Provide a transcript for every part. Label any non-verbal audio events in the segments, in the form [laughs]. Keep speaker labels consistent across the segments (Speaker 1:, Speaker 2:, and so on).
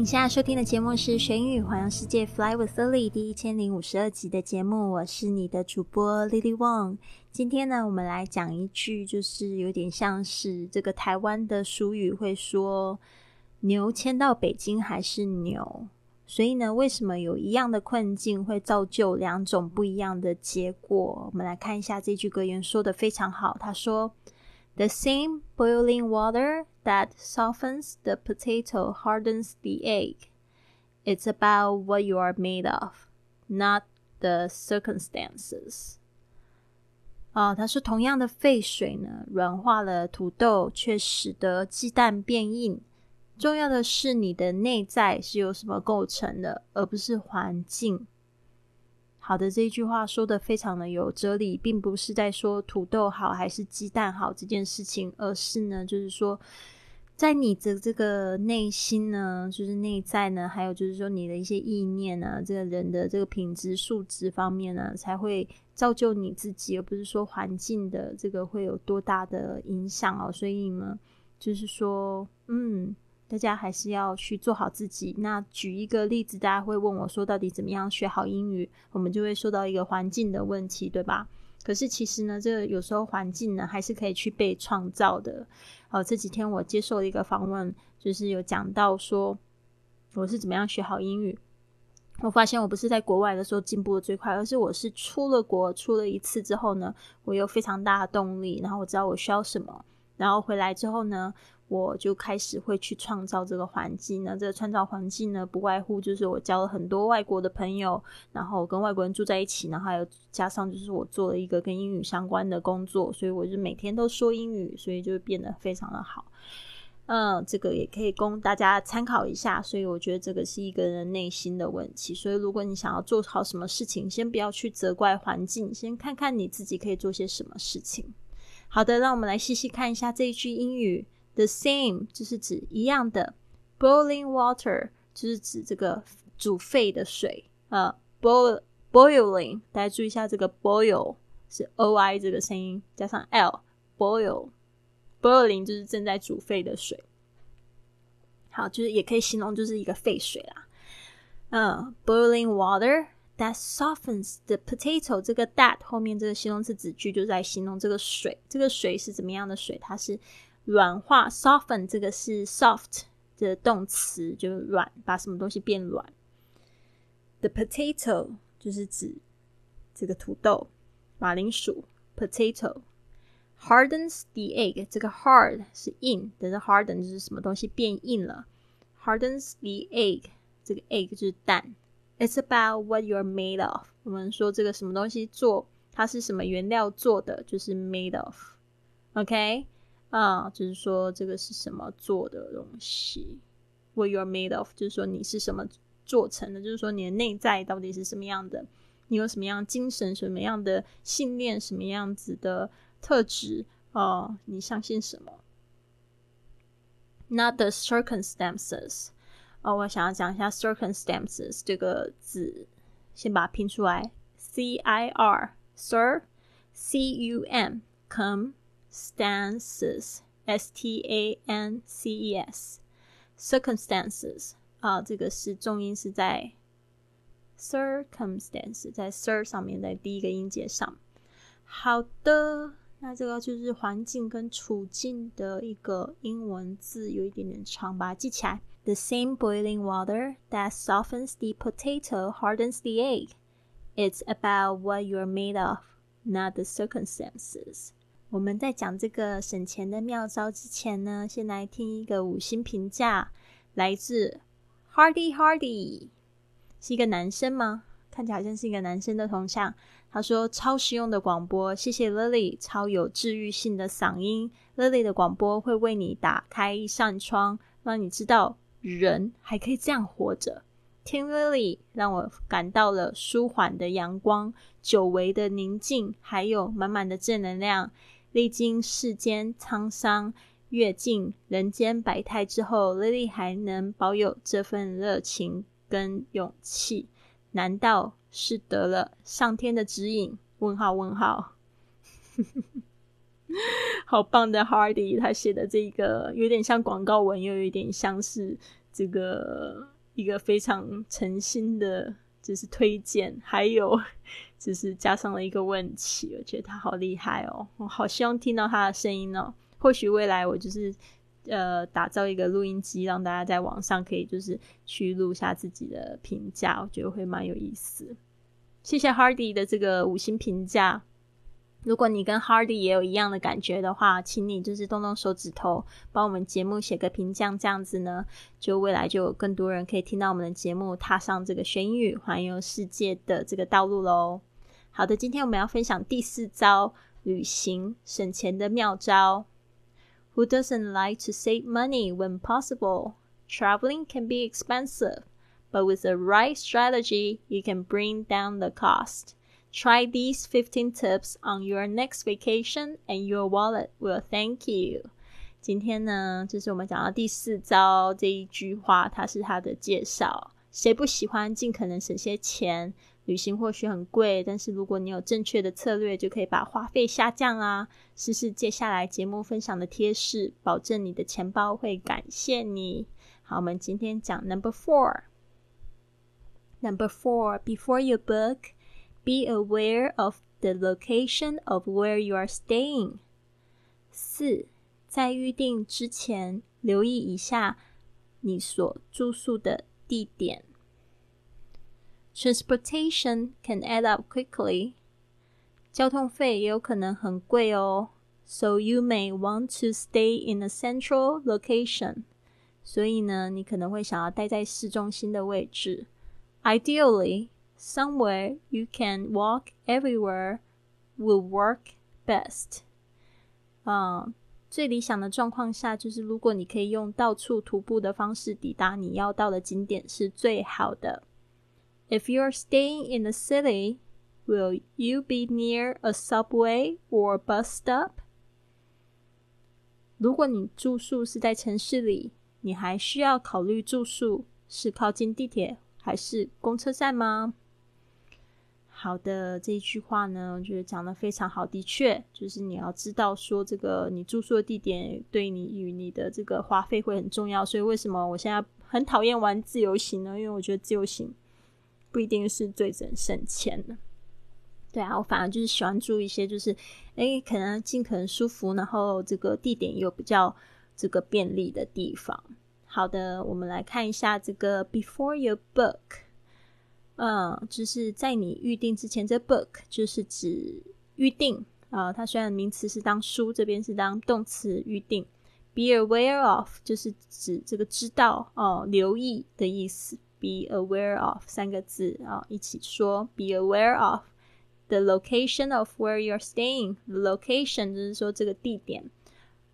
Speaker 1: 您现在收听的节目是《学英语环游世界 Fly with Lily》第一千零五十二集的节目，我是你的主播 Lily Wong。今天呢，我们来讲一句，就是有点像是这个台湾的俗语，会说“牛迁到北京还是牛”。所以呢，为什么有一样的困境会造就两种不一样的结果？我们来看一下这句格言说的非常好，他说。The same boiling water that softens the potato hardens the egg. It's about what you are made of, not the circumstances. 啊，他说同样的沸水呢，软化了土豆，却使得鸡蛋变硬。重要的是你的内在是由什么构成的，而不是环境。 好的，这一句话说的非常的有哲理，并不是在说土豆好还是鸡蛋好这件事情，而是呢，就是说，在你的这个内心呢，就是内在呢，还有就是说你的一些意念呢，这个人的这个品质素质方面呢，才会造就你自己，而不是说环境的这个会有多大的影响哦。所以呢，就是说，嗯。大家还是要去做好自己。那举一个例子，大家会问我说，到底怎么样学好英语？我们就会说到一个环境的问题，对吧？可是其实呢，这个有时候环境呢，还是可以去被创造的。哦，这几天我接受了一个访问，就是有讲到说，我是怎么样学好英语。我发现我不是在国外的时候进步的最快，而是我是出了国，出了一次之后呢，我有非常大的动力，然后我知道我需要什么，然后回来之后呢。我就开始会去创造这个环境那。这个创造环境呢，不外乎就是我交了很多外国的朋友，然后跟外国人住在一起，然后还有加上就是我做了一个跟英语相关的工作，所以我就每天都说英语，所以就变得非常的好。嗯，这个也可以供大家参考一下。所以我觉得这个是一个人内心的问题。所以如果你想要做好什么事情，先不要去责怪环境，先看看你自己可以做些什么事情。好的，让我们来细细看一下这一句英语。The same 就是指一样的，boiling water 就是指这个煮沸的水啊 bo boiling，大家注意一下这个 boil 是 o i 这个声音加上 l boil boiling 就是正在煮沸的水，好，就是也可以形容就是一个沸水啦，嗯，boiling water that softens the potato 这个 that 后面这个形容词子句就在形容这个水，这个水是怎么样的水？它是。软化，soften 这个是 soft 的动词，就是软，把什么东西变软。The potato 就是指这个土豆、马铃薯。Potato hardens the egg，这个 hard 是硬，但是 harden 就是什么东西变硬了。Hardens the egg，这个 egg 就是蛋。It's about what you're made of。我们说这个什么东西做，它是什么原料做的，就是 made of。OK。啊，就是说这个是什么做的东西？What you are made of，就是说你是什么做成的？就是说你的内在到底是什么样的？你有什么样精神？什么样的信念？什么样子的特质？哦，你相信什么？Not the circumstances。哦，我想要讲一下 circumstances 这个字，先把它拼出来：C I R Sir，C U M come。stances, s t a n c e s, circumstances 啊，这个是重音是在 circumstance，在 cir 上面，在第一个音节上。好的，那这个就是环境跟处境的一个英文字，有一点点长，把它记起来。The same boiling water that softens the potato hardens the egg. It's about what you're made of, not the circumstances. 我们在讲这个省钱的妙招之前呢，先来听一个五星评价，来自 Hardy Hardy，是一个男生吗？看起来好像是一个男生的头像。他说：“超实用的广播，谢谢 Lily，超有治愈性的嗓音。Lily 的广播会为你打开一扇窗，让你知道人还可以这样活着。听 Lily 让我感到了舒缓的阳光、久违的宁静，还有满满的正能量。历经世间沧桑，阅尽人间百态之后，Lily 还能保有这份热情跟勇气，难道是得了上天的指引？问号问号，[laughs] 好棒的 Hardy，他写的这个有点像广告文，又有点像是这个一个非常诚心的，就是推荐，还有 [laughs] 就是加上了一个问题，我觉得他好厉害哦，我好希望听到他的声音哦。或许未来我就是呃打造一个录音机，让大家在网上可以就是去录下自己的评价，我觉得会蛮有意思。谢谢 Hardy 的这个五星评价。如果你跟 Hardy 也有一样的感觉的话，请你就是动动手指头，帮我们节目写个评价，这样子呢，就未来就有更多人可以听到我们的节目，踏上这个学英语环游世界的这个道路喽。好的，今天我们要分享第四招旅行省钱的妙招。Who doesn't like to save money when possible? Traveling can be expensive. But with the right strategy, you can bring down the cost. Try these 15 tips on your next vacation and your wallet will thank you. 今天呢，就是我们讲到第四招这一句话，它是它的介绍。谁不喜欢尽可能省些钱？旅行或许很贵，但是如果你有正确的策略，就可以把花费下降啊！试试接下来节目分享的贴士，保证你的钱包会感谢你。好，我们今天讲 Number Four。Number four, before you book, be aware of the location of where you are staying. 四，在预定之前，留意一下你所住宿的地点。Transportation can add up quickly. 交通费也有可能很贵哦。So you may want to stay in a central location. 所以呢，你可能会想要待在市中心的位置。Ideally, somewhere you can walk everywhere will work best. 啊，最理想的状况下，就是如果你可以用到处徒步的方式抵达你要到的景点，是最好的。If you're staying in the city, will you be near a subway or bus stop? 如果你住宿是在城市里，你还需要考虑住宿是靠近地铁还是公车站吗？ 好的，这一句话呢，我觉得讲的非常好。的确，就是你要知道说，这个你住宿的地点对你与你的这个花费会很重要。所以，为什么我现在很讨厌玩自由行呢？因为我觉得自由行不一定是最省省钱的。对啊，我反而就是喜欢住一些，就是哎，可能尽可能舒服，然后这个地点又比较这个便利的地方。好的，我们来看一下这个 before you book，嗯，就是在你预定之前，这 book 就是指预定啊。它虽然名词是当书，这边是当动词预定。Be aware of 就是指这个知道哦，留意的意思。Be aware of 三个字啊，一起说。Be aware of the location of where you are staying。Location 就是说这个地点。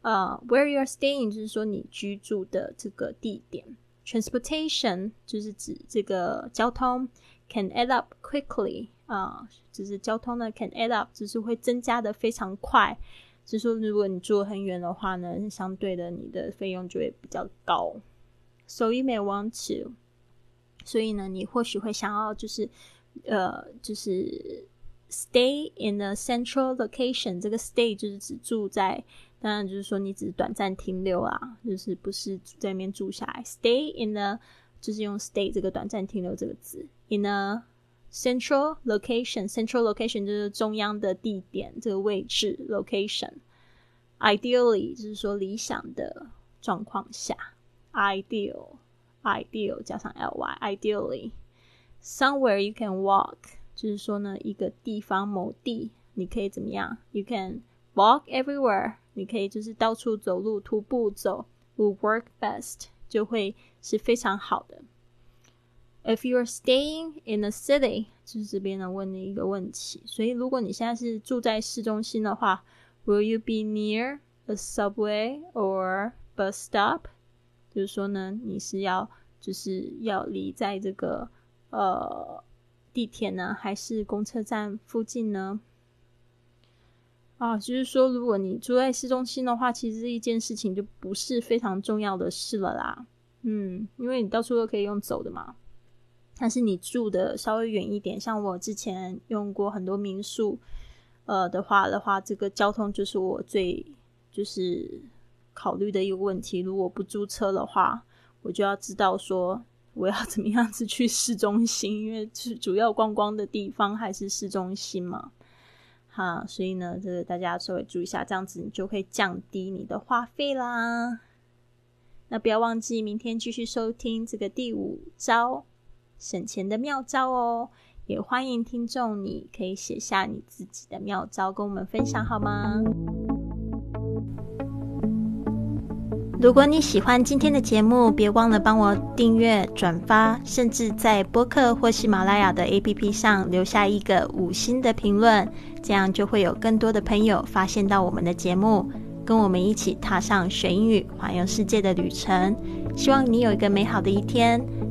Speaker 1: 呃，where you are staying 就是说你居住的这个地点。Transportation 就是指这个交通，can add up quickly 啊，就是交通呢 can add up 就是会增加的非常快。就是说如果你住很远的话呢，相对的你的费用就会比较高。So you may want to，所以呢，你或许会想要就是呃，就是 stay in a central location。这个 stay 就是指住在。当然，就是说你只是短暂停留啊，就是不是在那边住下来。Stay in a，就是用 stay 这个短暂停留这个字。In a central location，central location 就是中央的地点，这个位置 location。Ideally 就是说理想的状况下，ideal，ideal 加上 ly，ideally，somewhere you can walk 就是说呢一个地方某地你可以怎么样？You can walk everywhere。你可以就是到处走路、徒步走，will work best 就会是非常好的。 If you are staying in a city，就是这边呢问你一个问题，所以如果你现在是住在市中心的话，Will you be near a subway or bus stop？就是说呢，你是要就是要离在这个呃地铁呢，还是公车站附近呢？啊，就是说，如果你住在市中心的话，其实这一件事情就不是非常重要的事了啦。嗯，因为你到处都可以用走的嘛。但是你住的稍微远一点，像我之前用过很多民宿，呃的话的话，这个交通就是我最就是考虑的一个问题。如果不租车的话，我就要知道说我要 [laughs] 怎么样子去市中心，因为是主要观光的地方还是市中心嘛。哈，所以呢，这个大家稍微注意一下，这样子你就会降低你的花费啦。那不要忘记明天继续收听这个第五招省钱的妙招哦。也欢迎听众，你可以写下你自己的妙招跟我们分享好吗？如果你喜欢今天的节目，别忘了帮我订阅、转发，甚至在播客或喜马拉雅的 APP 上留下一个五星的评论，这样就会有更多的朋友发现到我们的节目，跟我们一起踏上学英语环游世界的旅程。希望你有一个美好的一天